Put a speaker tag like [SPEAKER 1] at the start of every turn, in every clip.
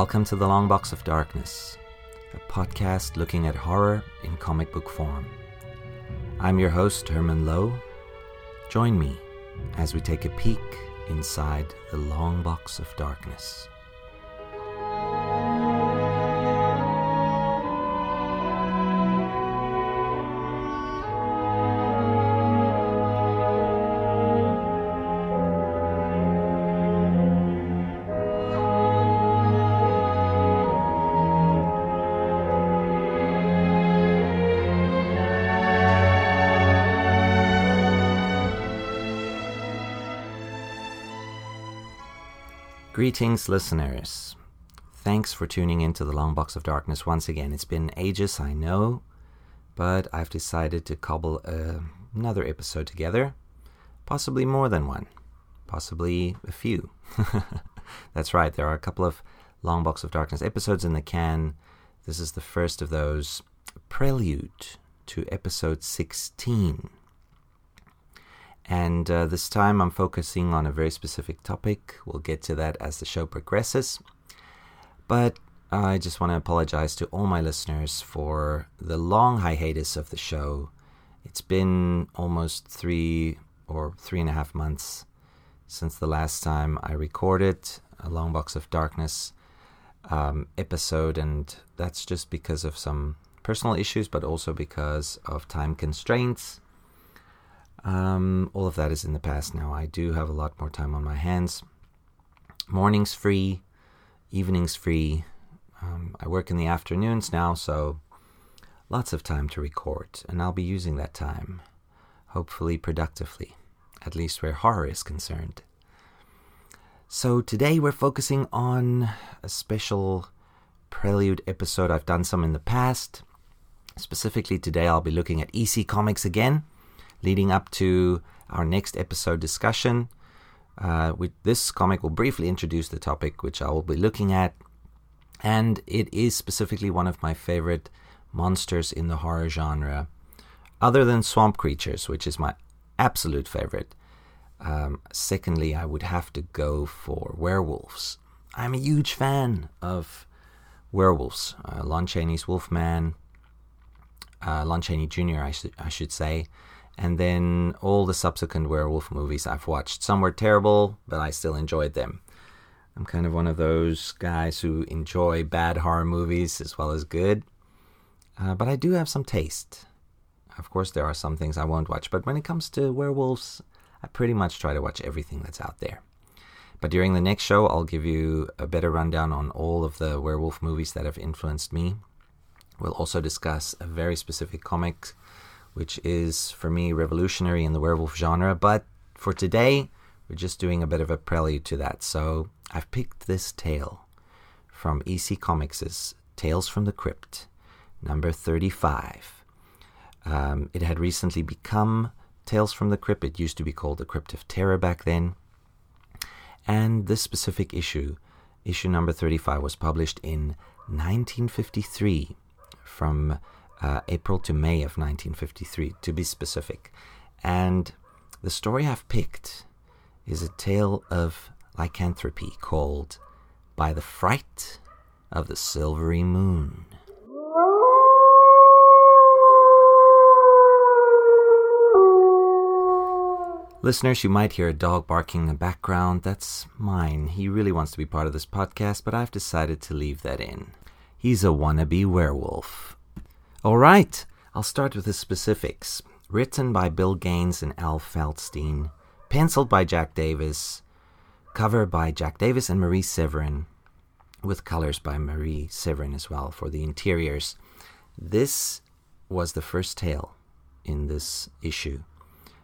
[SPEAKER 1] Welcome to The Long Box of Darkness, a podcast looking at horror in comic book form. I'm your host, Herman Lowe. Join me as we take a peek inside the long box of darkness. Greetings, listeners. Thanks for tuning into the Long Box of Darkness once again. It's been ages, I know, but I've decided to cobble uh, another episode together. Possibly more than one, possibly a few. That's right, there are a couple of Long Box of Darkness episodes in the can. This is the first of those, prelude to episode 16 and uh, this time I'm focusing on a very specific topic. We'll get to that as the show progresses. But I just want to apologize to all my listeners for the long hiatus of the show. It's been almost three or three and a half months since the last time I recorded a Long Box of Darkness um, episode, and that's just because of some personal issues, but also because of time constraints um, all of that is in the past now. I do have a lot more time on my hands. Mornings free, evenings free. Um, I work in the afternoons now, so lots of time to record, and I'll be using that time, hopefully productively, at least where horror is concerned. So today we're focusing on a special prelude episode. I've done some in the past. Specifically, today I'll be looking at EC Comics again leading up to our next episode discussion. Uh, this comic will briefly introduce the topic which I will be looking at, and it is specifically one of my favorite monsters in the horror genre, other than swamp creatures, which is my absolute favorite. Um, secondly, I would have to go for werewolves. I'm a huge fan of werewolves. Uh, Lon Chaney's Wolfman, uh, Lon Chaney Jr., I, sh- I should say, and then all the subsequent werewolf movies I've watched. Some were terrible, but I still enjoyed them. I'm kind of one of those guys who enjoy bad horror movies as well as good. Uh, but I do have some taste. Of course, there are some things I won't watch, but when it comes to werewolves, I pretty much try to watch everything that's out there. But during the next show, I'll give you a better rundown on all of the werewolf movies that have influenced me. We'll also discuss a very specific comic which is for me revolutionary in the werewolf genre. But for today, we're just doing a bit of a prelude to that. So I've picked this tale from EC Comics' Tales from the Crypt, number 35. Um, it had recently become Tales from the Crypt. It used to be called The Crypt of Terror back then. And this specific issue, issue number 35, was published in 1953 from uh, April to May of 1953, to be specific. And the story I've picked is a tale of lycanthropy called By the Fright of the Silvery Moon. Listeners, you might hear a dog barking in the background. That's mine. He really wants to be part of this podcast, but I've decided to leave that in. He's a wannabe werewolf. All right, I'll start with the specifics. Written by Bill Gaines and Al Feldstein, penciled by Jack Davis, cover by Jack Davis and Marie Severin, with colors by Marie Severin as well for the interiors. This was the first tale in this issue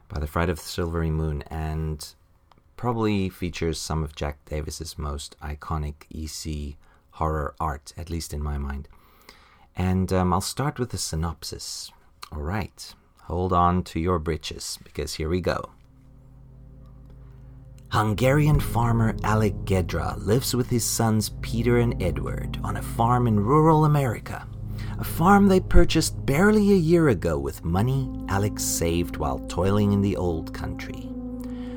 [SPEAKER 1] by the Fright of the Silvery Moon and probably features some of Jack Davis's most iconic EC horror art, at least in my mind. And um, I'll start with the synopsis. All right, hold on to your britches because here we go. Hungarian farmer Alec Gerda lives with his sons Peter and Edward on a farm in rural America. A farm they purchased barely a year ago with money Alec's saved while toiling in the old country.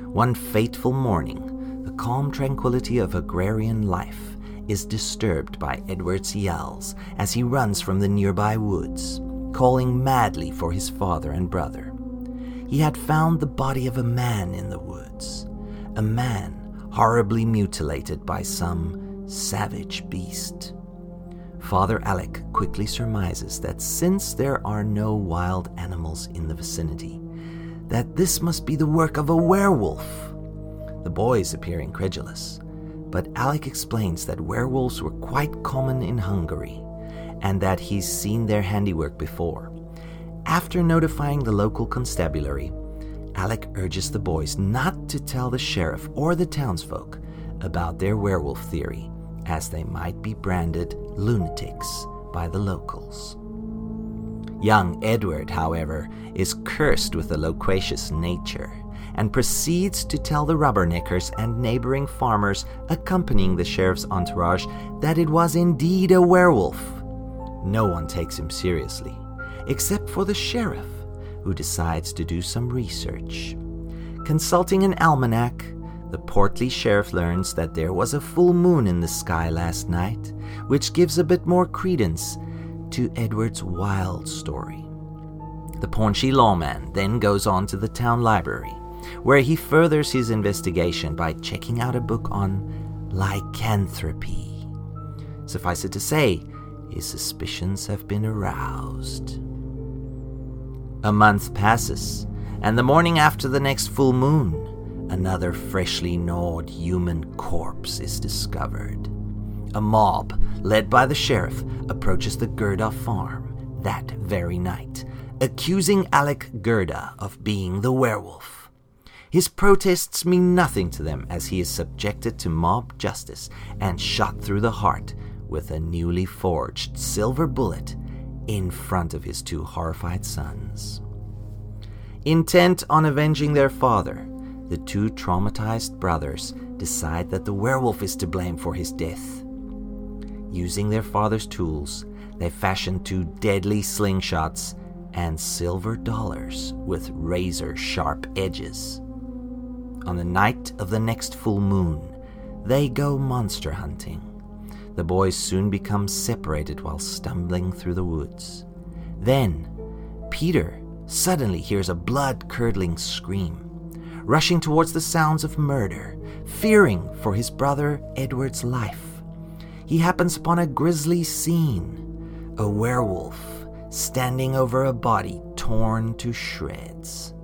[SPEAKER 1] One fateful morning, the calm tranquility of agrarian life is disturbed by Edward's yells as he runs from the nearby woods, calling madly for his father and brother. He had found the body of a man in the woods, a man horribly mutilated by some savage beast. Father Alec quickly surmises that since there are no wild animals in the vicinity, that this must be the work of a werewolf. The boys appear incredulous, but Alec explains that werewolves were quite common in Hungary and that he's seen their handiwork before. After notifying the local constabulary, Alec urges the boys not to tell the sheriff or the townsfolk about their werewolf theory, as they might be branded lunatics by the locals. Young Edward, however, is cursed with a loquacious nature and proceeds to tell the rubberneckers and neighboring farmers accompanying the sheriff's entourage that it was indeed a werewolf. No one takes him seriously, except for the sheriff, who decides to do some research. Consulting an almanac, the portly sheriff learns that there was a full moon in the sky last night, which gives a bit more credence to Edward's wild story. The paunchy lawman then goes on to the town library, where he furthers his investigation by checking out a book on lycanthropy. Suffice it to say, his suspicions have been aroused. A month passes, and the morning after the next full moon, another freshly gnawed human corpse is discovered. A mob, led by the sheriff, approaches the Gerda farm that very night, accusing Alec Gerda of being the werewolf. His protests mean nothing to them as he is subjected to mob justice and shot through the heart with a newly forged silver bullet in front of his two horrified sons. Intent on avenging their father, the two traumatized brothers decide that the werewolf is to blame for his death. Using their father's tools, they fashion two deadly slingshots and silver dollars with razor sharp edges. On the night of the next full moon, they go monster hunting. The boys soon become separated while stumbling through the woods. Then, Peter suddenly hears a blood curdling scream. Rushing towards the sounds of murder, fearing for his brother Edward's life, he happens upon a grisly scene a werewolf standing over a body torn to shreds.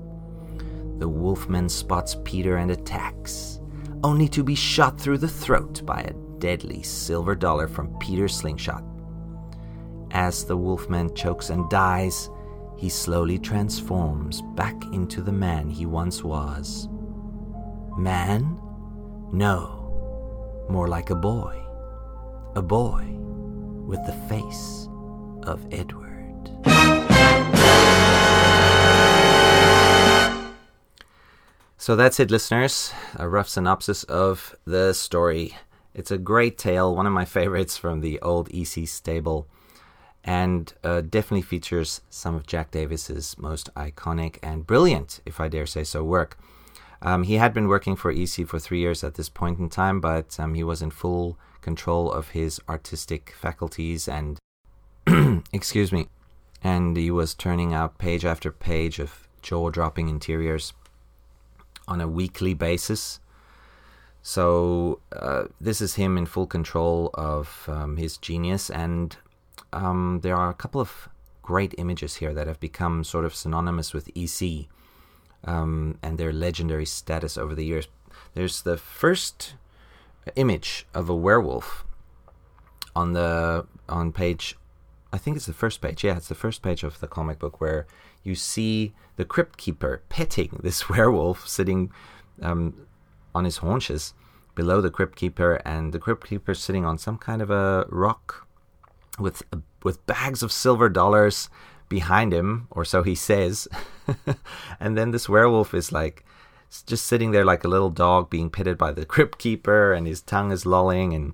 [SPEAKER 1] The wolfman spots Peter and attacks, only to be shot through the throat by a deadly silver dollar from Peter's slingshot. As the wolfman chokes and dies, he slowly transforms back into the man he once was. Man? No, more like a boy. A boy with the face of Edward. So that's it, listeners. A rough synopsis of the story. It's a great tale, one of my favorites from the old EC stable, and uh, definitely features some of Jack Davis's most iconic and brilliant, if I dare say so, work. Um, he had been working for EC for three years at this point in time, but um, he was in full control of his artistic faculties and, excuse me, and he was turning out page after page of jaw dropping interiors on a weekly basis. So uh, this is him in full control of um, his genius, and um, there are a couple of great images here that have become sort of synonymous with EC um, and their legendary status over the years. There's the first image of a werewolf on the on page I think it's the first page. Yeah, it's the first page of the comic book where you see the crypt keeper petting this werewolf sitting um, on his haunches below the crypt keeper, and the crypt keeper sitting on some kind of a rock with uh, with bags of silver dollars behind him, or so he says. and then this werewolf is like just sitting there like a little dog being petted by the crypt keeper, and his tongue is lolling and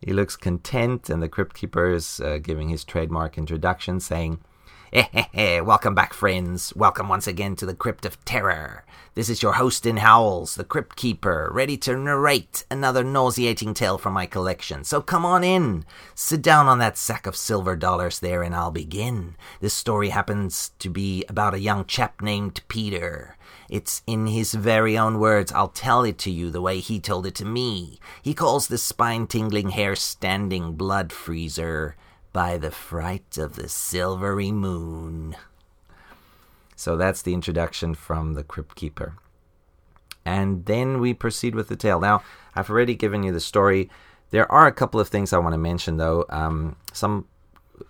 [SPEAKER 1] he looks content, and the crypt keeper is uh, giving his trademark introduction, saying, Welcome back, friends. Welcome once again to the Crypt of Terror. This is your host in Howls, the Crypt Keeper, ready to narrate another nauseating tale from my collection. So come on in, sit down on that sack of silver dollars there, and I'll begin. This story happens to be about a young chap named Peter. It's in his very own words. I'll tell it to you the way he told it to me. He calls this spine tingling, hair standing blood freezer by the fright of the silvery moon. So that's the introduction from the Crypt Keeper. And then we proceed with the tale. Now, I've already given you the story. There are a couple of things I want to mention, though. Um, some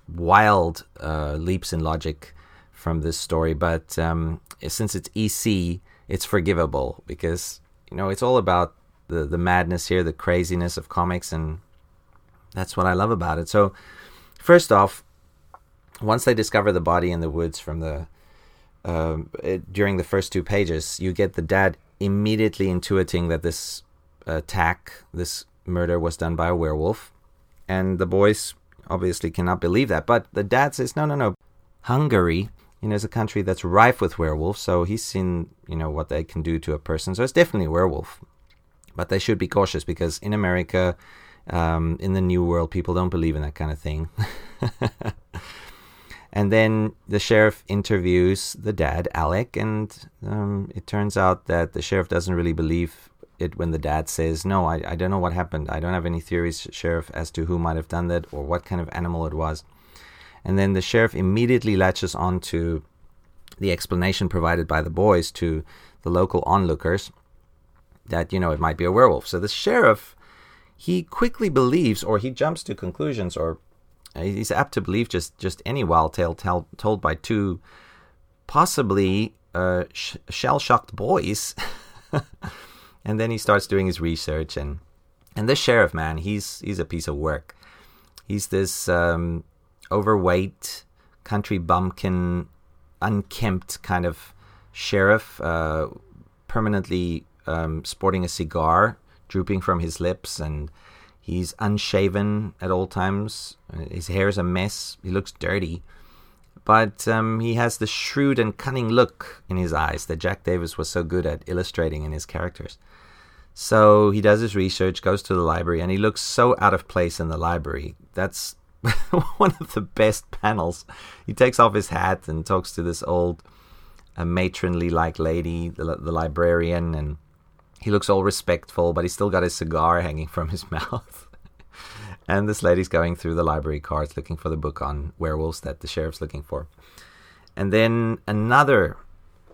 [SPEAKER 1] wild uh, leaps in logic from this story, but um, since it's EC, it's forgivable because you know it's all about the the madness here, the craziness of comics, and that's what I love about it. So First off, once they discover the body in the woods from the um, it, during the first two pages, you get the dad immediately intuiting that this attack, this murder, was done by a werewolf, and the boys obviously cannot believe that. But the dad says, "No, no, no. Hungary, you know, is a country that's rife with werewolves, so he's seen, you know, what they can do to a person. So it's definitely a werewolf. But they should be cautious because in America, um, in the new world, people don't believe in that kind of thing. and then the sheriff interviews the dad, Alec, and um, it turns out that the sheriff doesn't really believe it when the dad says, No, I, I don't know what happened. I don't have any theories, sheriff, as to who might have done that or what kind of animal it was. And then the sheriff immediately latches on to the explanation provided by the boys to the local onlookers that, you know, it might be a werewolf. So the sheriff he quickly believes, or he jumps to conclusions, or he's apt to believe just, just any wild tale tell, told by two possibly uh, sh- shell shocked boys. and then he starts doing his research, and and this sheriff man, he's he's a piece of work. He's this um, overweight country bumpkin, unkempt kind of sheriff, uh, permanently um, sporting a cigar drooping from his lips, and he's unshaven at all times. His hair is a mess. He looks dirty. But um, he has the shrewd and cunning look in his eyes that Jack Davis was so good at illustrating in his characters. So he does his research, goes to the library, and he looks so out of place in the library. That's one of the best panels. He takes off his hat and talks to this old, a matronly like lady, the, the librarian, and he looks all respectful, but he's still got his cigar hanging from his mouth. and this lady's going through the library cards looking for the book on werewolves that the sheriff's looking for. And then another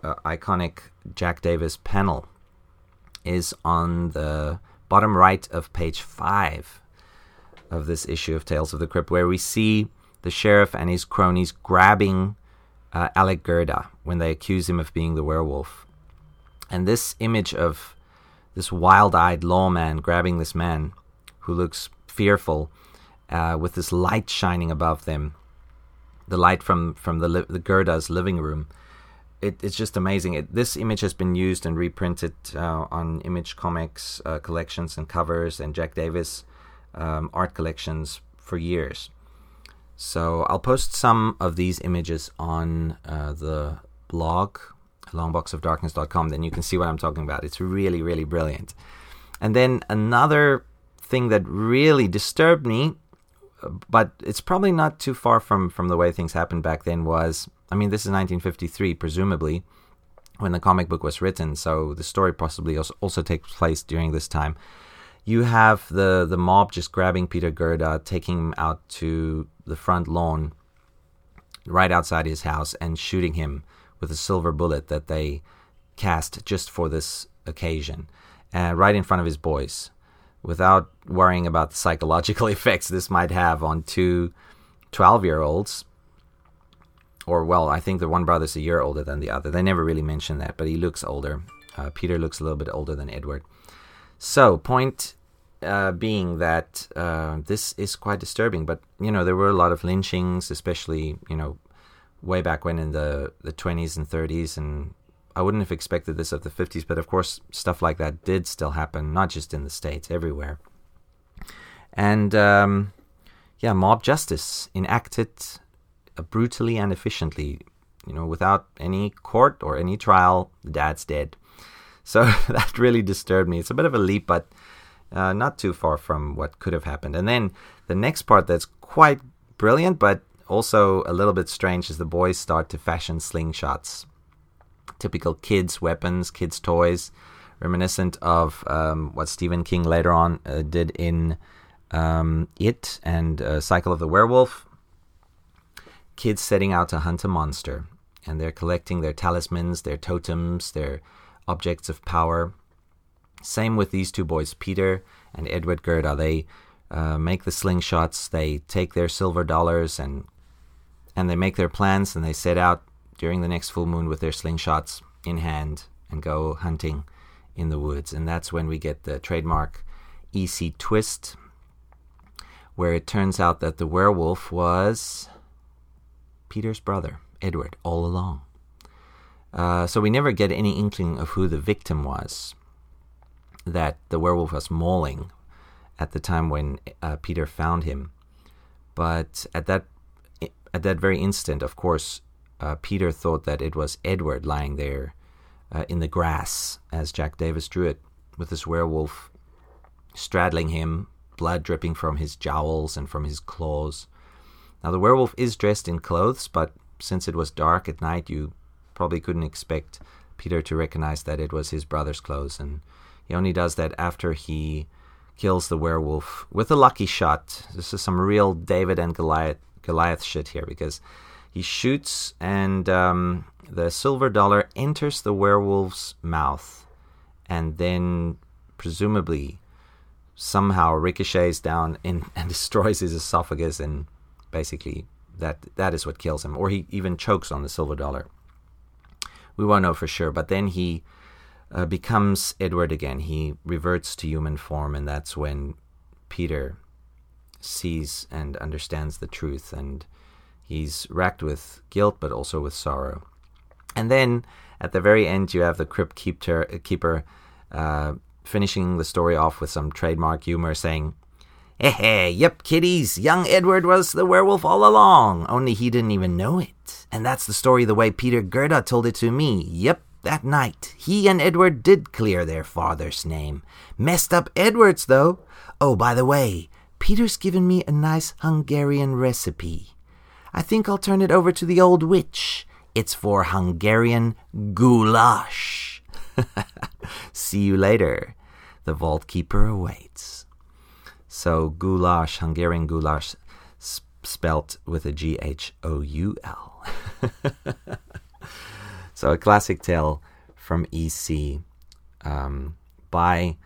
[SPEAKER 1] uh, iconic Jack Davis panel is on the bottom right of page five of this issue of Tales of the Crypt, where we see the sheriff and his cronies grabbing uh, Alec Gerda when they accuse him of being the werewolf. And this image of this wild-eyed lawman grabbing this man who looks fearful uh, with this light shining above them the light from from the, the Gerda's living room. It, it's just amazing. It, this image has been used and reprinted uh, on image comics uh, collections and covers and Jack Davis um, art collections for years. So I'll post some of these images on uh, the blog longboxofdarkness.com, then you can see what I'm talking about. It's really, really brilliant. And then another thing that really disturbed me, uh, but it's probably not too far from, from the way things happened back then, was I mean, this is 1953, presumably, when the comic book was written, so the story possibly also, also takes place during this time. You have the, the mob just grabbing Peter Gerda, taking him out to the front lawn right outside his house and shooting him with a silver bullet that they cast just for this occasion, uh, right in front of his boys, without worrying about the psychological effects this might have on two 12 year olds. Or, well, I think the one brother's a year older than the other. They never really mention that, but he looks older. Uh, Peter looks a little bit older than Edward. So, point uh, being that uh, this is quite disturbing, but you know there were a lot of lynchings, especially you know way back when in the, the 20s and 30s. And I wouldn't have expected this of the 50s, but of course, stuff like that did still happen, not just in the States, everywhere. And um, yeah, mob justice enacted uh, brutally and efficiently. You know, without any court or any trial, the dad's dead. So that really disturbed me. It's a bit of a leap, but uh, not too far from what could have happened. And then the next part that's quite brilliant, but also a little bit strange, is the boys start to fashion slingshots. Typical kids' weapons, kids' toys, reminiscent of um, what Stephen King later on uh, did in um, It and uh, Cycle of the Werewolf. Kids setting out to hunt a monster, and they're collecting their talismans, their totems, their objects of power. Same with these two boys, Peter and Edward Gerda. They uh, make the slingshots. They take their silver dollars and and they make their plans and they set out during the next full moon with their slingshots in hand and go hunting in the woods. And that's when we get the trademark EC twist, where it turns out that the werewolf was Peter's brother, Edward, all along. Uh, so we never get any inkling of who the victim was that the werewolf was mauling at the time when uh, Peter found him. But at that at that very instant, of course, uh, Peter thought that it was Edward lying there uh, in the grass, as Jack Davis drew it, with this werewolf straddling him, blood dripping from his jowls and from his claws. Now, the werewolf is dressed in clothes, but since it was dark at night, you probably couldn't expect Peter to recognize that it was his brother's clothes, and he only does that after he kills the werewolf with a lucky shot. This is some real David and Goliath Goliath shit here because he shoots and um, the silver dollar enters the werewolf's mouth and then presumably somehow ricochets down in, and destroys his esophagus and basically that that is what kills him or he even chokes on the silver dollar we won't know for sure but then he uh, becomes Edward again. He reverts to human form, and that's when Peter sees and understands the truth, and he's racked with guilt, but also with sorrow. And then at the very end, you have the crypt keeper, keeper uh, finishing the story off with some trademark humor, saying, Hey, hey, yep, kiddies, young Edward was the werewolf all along, only he didn't even know it. And that's the story the way Peter Gerda told it to me. Yep, that night, he and Edward did clear their father's name. Messed up Edward's, though. Oh, by the way, Peter's given me a nice Hungarian recipe. I think I'll turn it over to the old witch. It's for Hungarian goulash. See you later. The vault keeper awaits. So, goulash, Hungarian goulash, sp- spelt with a G H O U L. So a classic tale from EC um, by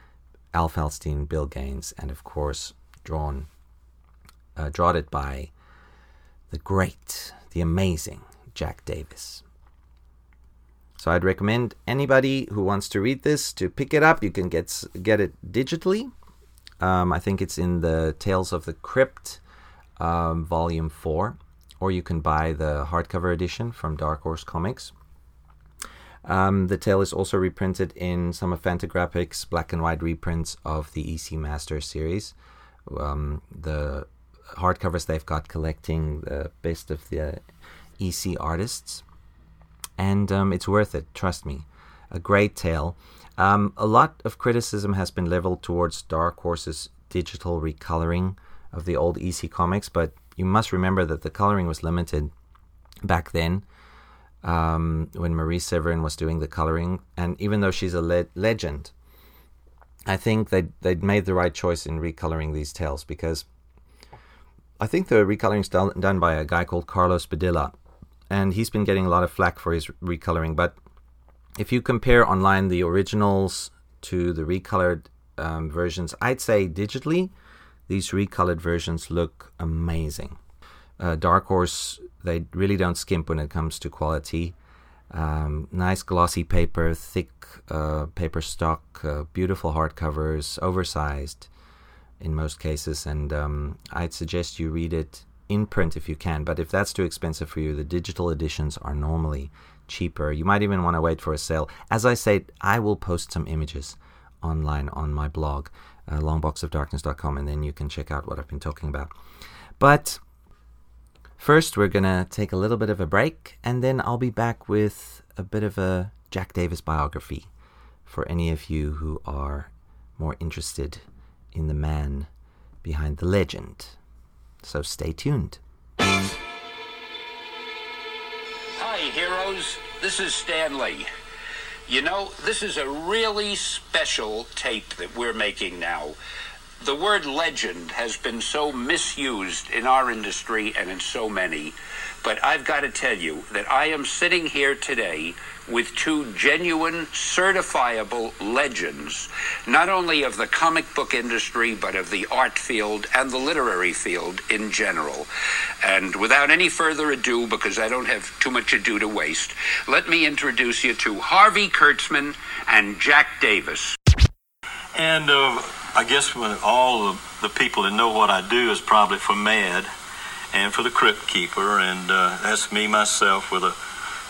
[SPEAKER 1] Al Feldstein, Bill Gaines, and of course drawn uh, drawn it by the great, the amazing Jack Davis. So I'd recommend anybody who wants to read this to pick it up. You can get get it digitally. Um, I think it's in the Tales of the Crypt, um, Volume Four, or you can buy the hardcover edition from Dark Horse Comics. Um, the tale is also reprinted in some of Fantagraphics' black and white reprints of the EC Master series. Um, the hardcovers they've got collecting the best of the EC artists. And um, it's worth it, trust me. A great tale. Um, a lot of criticism has been leveled towards Dark Horse's digital recoloring of the old EC comics, but you must remember that the coloring was limited back then um, when Marie Severin was doing the coloring. And even though she's a le- legend, I think they they made the right choice in recoloring these tales because I think the recoloring done, done by a guy called Carlos Padilla, and he's been getting a lot of flack for his recoloring. But if you compare online the originals to the recolored um, versions, I'd say digitally, these recolored versions look amazing. Uh, Dark Horse they really don't skimp when it comes to quality. Um, nice glossy paper, thick uh, paper stock, uh, beautiful hardcovers, oversized in most cases, and um, I'd suggest you read it in print if you can. But if that's too expensive for you, the digital editions are normally cheaper. You might even want to wait for a sale. As I said, I will post some images online on my blog, uh, longboxofdarkness.com, and then you can check out what I've been talking about. But First, we're going to take a little bit of a break, and then I'll be back with a bit of a Jack Davis biography for any of you who are more interested in the man behind the legend. So stay tuned.
[SPEAKER 2] Hi, heroes. This is Stan Lee. You know, this is a really special tape that we're making now. The word legend has been so misused in our industry and in so many, but I've got to tell you that I am sitting here today with two genuine, certifiable legends, not only of the comic book industry, but of the art field and the literary field in general. And without any further ado, because I don't have too much ado to waste, let me introduce you to Harvey Kurtzman and Jack Davis.
[SPEAKER 3] And uh, I guess when all the, the people that know what I do is probably for Mad and for the Crypt Keeper, and uh, that's me myself with a,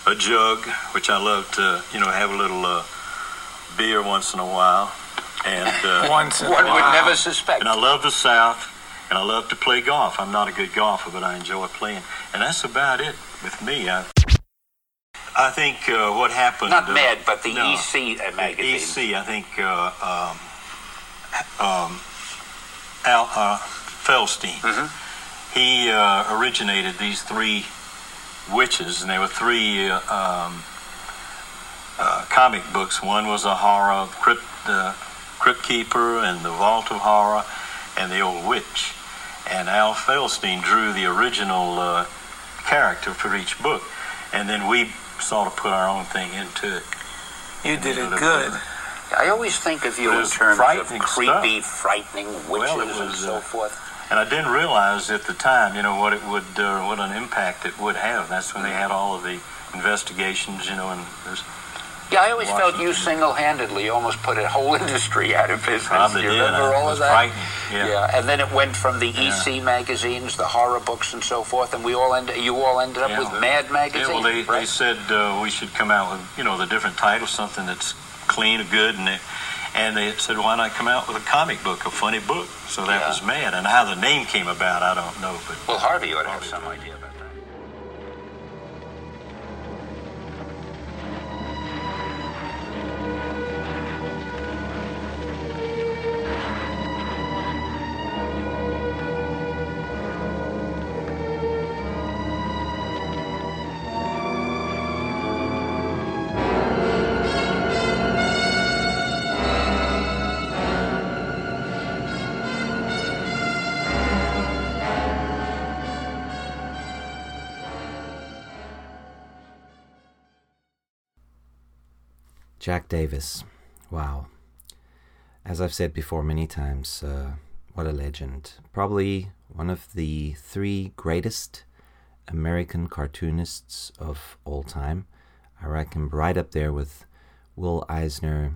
[SPEAKER 3] a jug, which I love to, you know, have a little uh, beer once in a while. And uh,
[SPEAKER 4] Once in a
[SPEAKER 2] One would never suspect.
[SPEAKER 3] and I love the South, and I love to play golf. I'm not a good golfer, but I enjoy playing, and that's about it with me. I, I think uh, what happened.
[SPEAKER 2] Not
[SPEAKER 3] uh,
[SPEAKER 2] Mad, but the
[SPEAKER 3] no.
[SPEAKER 2] EC uh, magazine.
[SPEAKER 3] EC, I think uh, um, um, Al uh, Feldstein.
[SPEAKER 2] Mm-hmm.
[SPEAKER 3] He uh, originated these three witches, and there were three uh, um, uh, comic books. One was a horror, Crypt, uh, Crypt Keeper, and the Vault of Horror, and the Old Witch. And Al Feldstein drew the original uh, character for each book, and then we sort of put our own thing into it.
[SPEAKER 4] You did it good.
[SPEAKER 2] I always think of you in
[SPEAKER 3] was
[SPEAKER 2] terms of creepy, frightening witches
[SPEAKER 3] Well, it
[SPEAKER 2] and so
[SPEAKER 3] uh,
[SPEAKER 2] forth.
[SPEAKER 3] And I didn't realize at the time, you know, what it would, uh, what an impact it would have. That's when they had all of the investigations, you know, and there's
[SPEAKER 2] Yeah, I always felt you single-handedly almost put a whole industry out of business.
[SPEAKER 3] Probably
[SPEAKER 2] you remember
[SPEAKER 3] I-
[SPEAKER 2] all of that?
[SPEAKER 3] frightening, yeah.
[SPEAKER 2] and then it went from the EC magazines, the horror books, and so forth, and we all ended. You all ended up
[SPEAKER 3] Yeah.
[SPEAKER 2] with Mad magazine.
[SPEAKER 3] Yeah, well, they, they said uh, we should come out with, you know, the different titles, something that's clean or good, and they, and they said, why not come out with a comic book, a funny book? So that
[SPEAKER 2] Yeah.
[SPEAKER 3] was Mad. And how the name came about, I don't know, but
[SPEAKER 2] well, Harvey ought to have some idea about
[SPEAKER 1] Jack Davis. Wow. As I've said before many times, uh, what a legend. Probably one of the three greatest American cartoonists of all time. I reckon right up there with Will Eisner,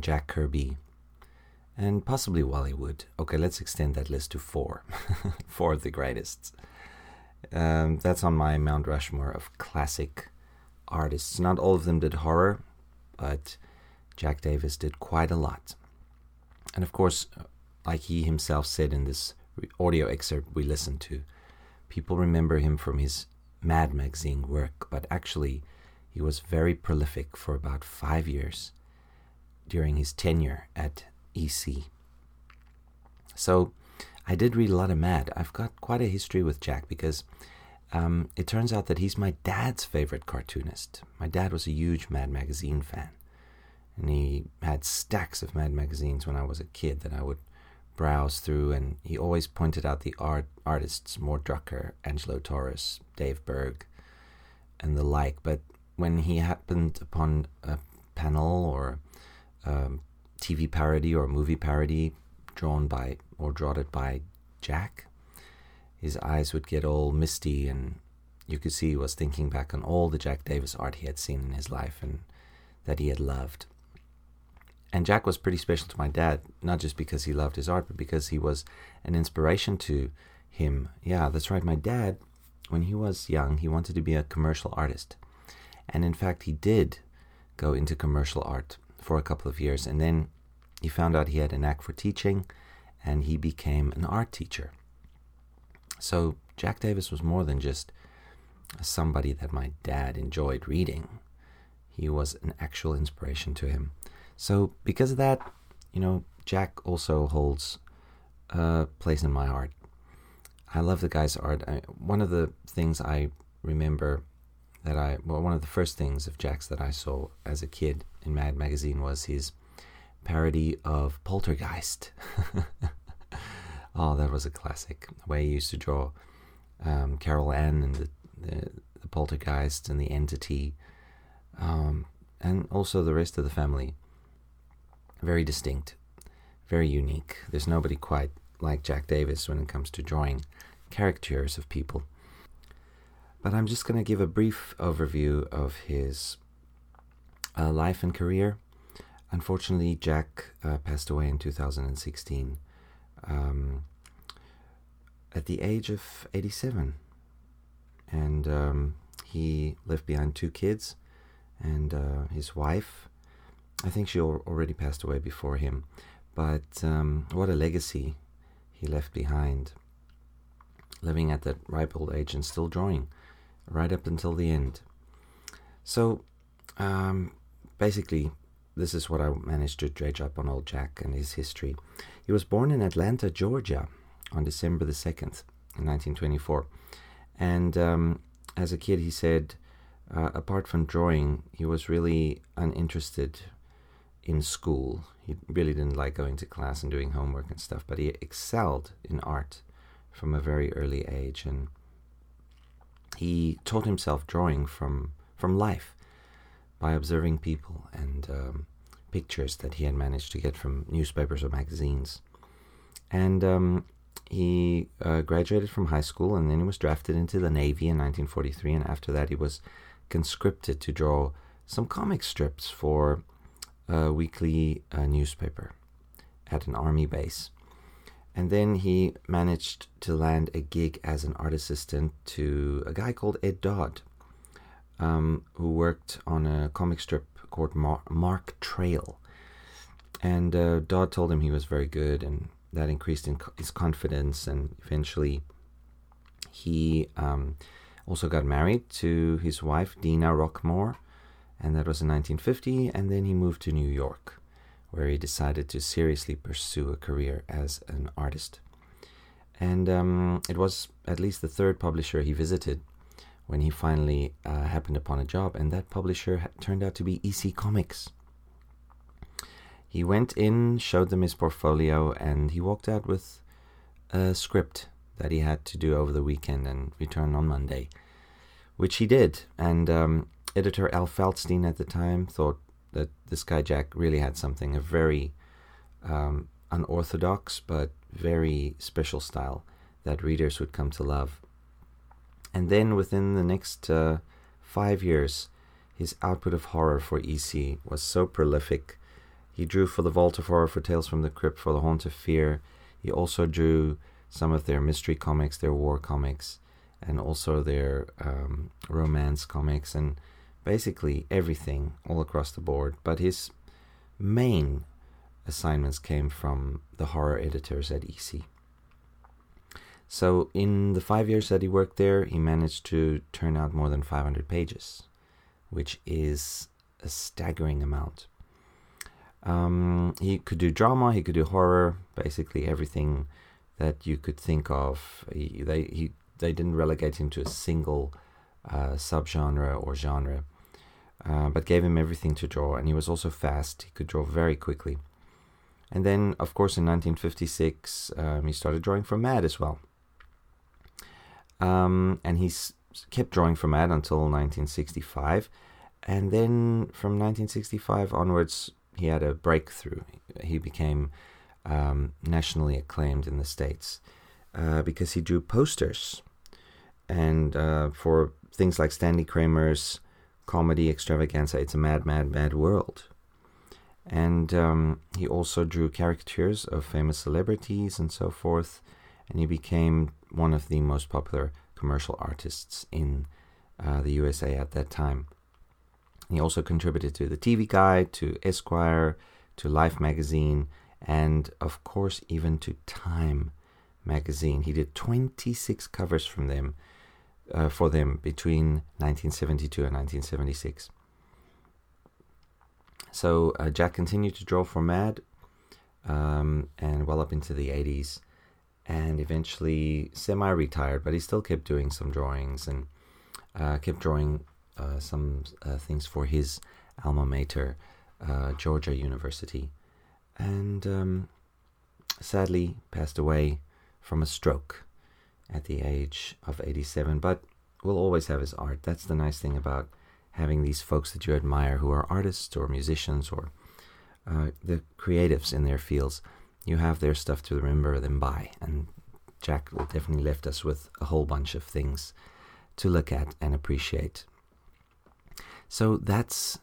[SPEAKER 1] Jack Kirby, and possibly Wally Wood. Okay, let's extend that list to four. four of the greatest. Um, that's on my Mount Rushmore of classic artists. Not all of them did horror, but Jack Davis did quite a lot. And of course, like he himself said in this audio excerpt we listened to, people remember him from his Mad magazine work, but actually, he was very prolific for about five years during his tenure at EC. So, I did read a lot of Mad. I've got quite a history with Jack because um, it turns out that he's my dad's favorite cartoonist. My dad was a huge Mad magazine fan, and he had stacks of Mad magazines when I was a kid that I would browse through, and he always pointed out the art artists, Mort Drucker, Angelo Torres, Dave Berg, and the like. But when he happened upon a panel or um, TV parody or movie parody drawn by or drawn by Jack, his eyes would get all misty, and you could see he was thinking back on all the Jack Davis art he had seen in his life and that he had loved. And Jack was pretty special to my dad, not just because he loved his art, but because he was an inspiration to him. Yeah, that's right. My dad, when he was young, he wanted to be a commercial artist. And in fact, he did go into commercial art for a couple of years. And then he found out he had a knack for teaching and he became an art teacher. So Jack Davis was more than just somebody that my dad enjoyed reading. He was an actual inspiration to him. So because of that, you know, Jack also holds a place in my heart. I love the guy's art. I, one of the things I remember that I, well, one of the first things of Jack's that I saw as a kid in Mad Magazine was his parody of Poltergeist. oh, that was a classic. The way he used to draw um, Carol Anne and the, the, the, poltergeist and the entity, um, and also the rest of the family. Very distinct, very unique. There's nobody quite like Jack Davis when it comes to drawing caricatures of people. But I'm just going to give a brief overview of his uh, life and career. Unfortunately, Jack uh, passed away in 2016 um, at the age of 87. And um, he left behind two kids and uh, his wife. I think she al- already passed away before him. But um, what a legacy he left behind. Living at that ripe old age and still drawing right up until the end. So, um, basically, this is what I managed to dredge up on old Jack and his history. He was born in Atlanta, Georgia, on December the 2nd, in 1924. And um, as a kid, he said, uh, apart from drawing, he was really uninterested in school. He really didn't like going to class and doing homework and stuff, but he excelled in art from a very early age. And he taught himself drawing from, from life by observing people and um, pictures that he had managed to get from newspapers or magazines. And um, he uh, graduated from high school and then he was drafted into the Navy in 1943. And after that, he was conscripted to draw some comic strips for a weekly uh, newspaper at an army base. And then he managed to land a gig as an art assistant to a guy called Ed Dodd, um, who worked on a comic strip called Mar- Mark Trail. And uh, Dodd told him he was very good, and that increased in co- his confidence. And eventually, he um, also got married to his wife, Dena Roquemore, and that was in 1950. And then he moved to New York where he decided to seriously pursue a career as an artist. And um, it was at least the third publisher he visited when he finally uh, happened upon a job, and that publisher ha- turned out to be EC Comics. He went in, showed them his portfolio, and he walked out with a script that he had to do over the weekend and return on Monday, which he did. And um, editor Al Feldstein at the time thought that this guy Jack really had something, a very um, unorthodox but very special style that readers would come to love. And then within the next uh, five years, his output of horror for EC was so prolific. He drew for the Vault of Horror, for Tales from the Crypt, for the Haunt of Fear. He also drew some of their mystery comics, their war comics, and also their um, romance comics. And basically everything all across the board. But his main assignments came from the horror editors at EC. So, in the five years that he worked there, he managed to turn out more than 500 pages, which is a staggering amount. Um, he could do drama, he could do horror, basically everything that you could think of. He, they, he, they didn't relegate him to a single uh, subgenre or genre. Uh, but gave him everything to draw, and he was also fast. He could draw very quickly. And then, of course, in 1956, um, he started drawing for Mad as well. Um, and he kept drawing for Mad until 1965. And then from 1965 onwards, he had a breakthrough. He became um, nationally acclaimed in the States uh, because he drew posters. And uh, for things like Stanley Kramer's comedy extravaganza. It's a mad, mad, mad world. And um, he also drew caricatures of famous celebrities and so forth. And he became one of the most popular commercial artists in uh, the USA at that time. He also contributed to the TV Guide, to Esquire, to Life magazine, and of course, even to Time magazine. He did 26 covers from them uh, for them between 1972 and 1976. So uh, Jack continued to draw for Mad um, and well up into the 80s and eventually semi retired, but he still kept doing some drawings and uh, kept drawing uh, some uh, things for his alma mater, uh, Georgia University. And um, sadly passed away from a stroke at the age of 87, but will always have his art. That's the nice thing about having these folks that you admire who are artists or musicians or uh, the creatives in their fields. You have their stuff to remember them by, and Jack will definitely left us with a whole bunch of things to look at and appreciate. So that's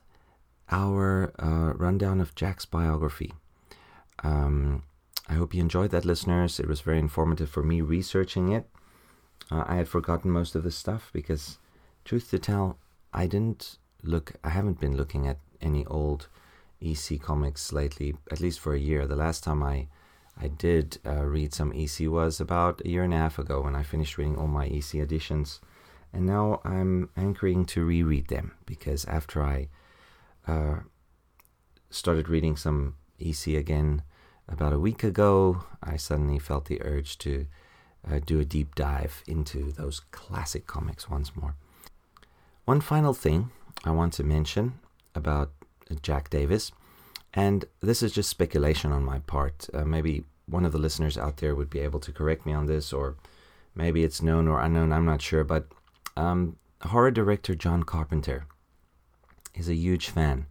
[SPEAKER 1] our uh, rundown of Jack's biography. Um, I hope you enjoyed that, listeners. It was very informative for me researching it. Uh, I had forgotten most of the stuff because, truth to tell, I didn't look, I haven't been looking at any old EC comics lately, at least for a year. The last time I I did uh, read some EC was about a year and a half ago when I finished reading all my EC editions. And now I'm anchoring to reread them because after I uh, started reading some EC again about a week ago, I suddenly felt the urge to uh, do a deep dive into those classic comics once more. One final thing I want to mention about Jack Davis, and this is just speculation on my part. Uh, maybe one of the listeners out there would be able to correct me on this, or maybe it's known or unknown, I'm not sure. But um, horror director John Carpenter is a huge fan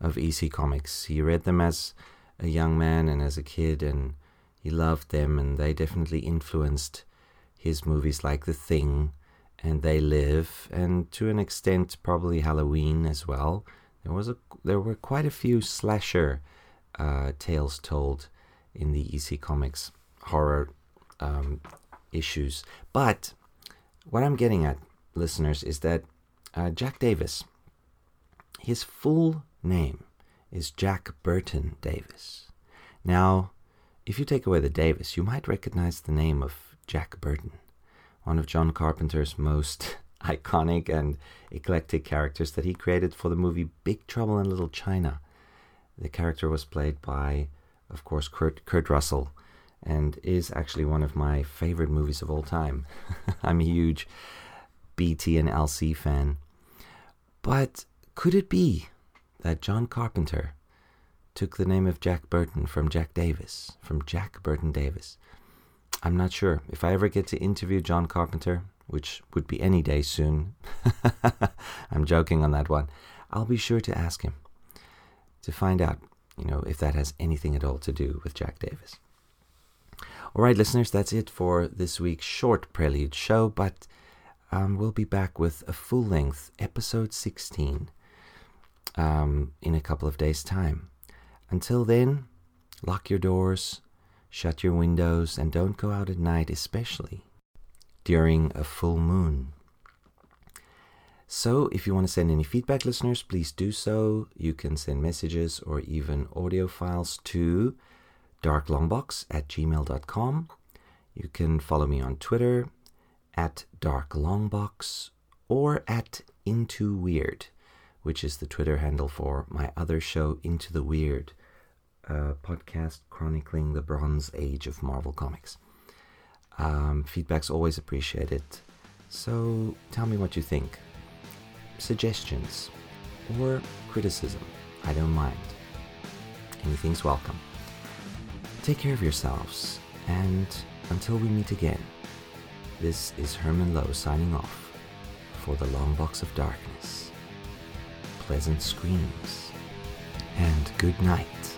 [SPEAKER 1] of EC comics. He read them as a young man and as a kid, and he loved them, and they definitely influenced his movies like The Thing and They Live, and to an extent probably Halloween as well. There was a there were quite a few slasher uh, tales told in the EC Comics horror um, issues, but what I'm getting at, listeners, is that uh, Jack Davis, his full name is Jack Burton Davis. Now, if you take away the Davis, you might recognize the name of Jack Burton, one of John Carpenter's most iconic and eclectic characters that he created for the movie Big Trouble in Little China. The character was played by, of course, Kurt, Kurt Russell, and is actually one of my favorite movies of all time. I'm a huge BT and LC fan. But could it be that John Carpenter took the name of Jack Burton from Jack Davis, from Jack Burton Davis? I'm not sure. If I ever get to interview John Carpenter, which would be any day soon, I'm joking on that one, I'll be sure to ask him to find out, you know, if that has anything at all to do with Jack Davis. All right, listeners, that's it for this week's short prelude show, but um, we'll be back with a full length episode 16 um, in a couple of days' time. Until then, lock your doors, shut your windows, and don't go out at night, especially during a full moon. So, if you want to send any feedback, listeners, please do so. You can send messages or even audio files to darklongbox at gmail.com. You can follow me on Twitter at darklongbox or at into weird, which is the Twitter handle for my other show, Into the Weird, a podcast chronicling the Bronze Age of Marvel Comics. Um, feedback's always appreciated. So tell me what you think. Suggestions or criticism, I don't mind. Anything's welcome. Take care of yourselves, and until we meet again, this is Herman Lowe signing off for the Long Box of Darkness. Pleasant screams, and good night.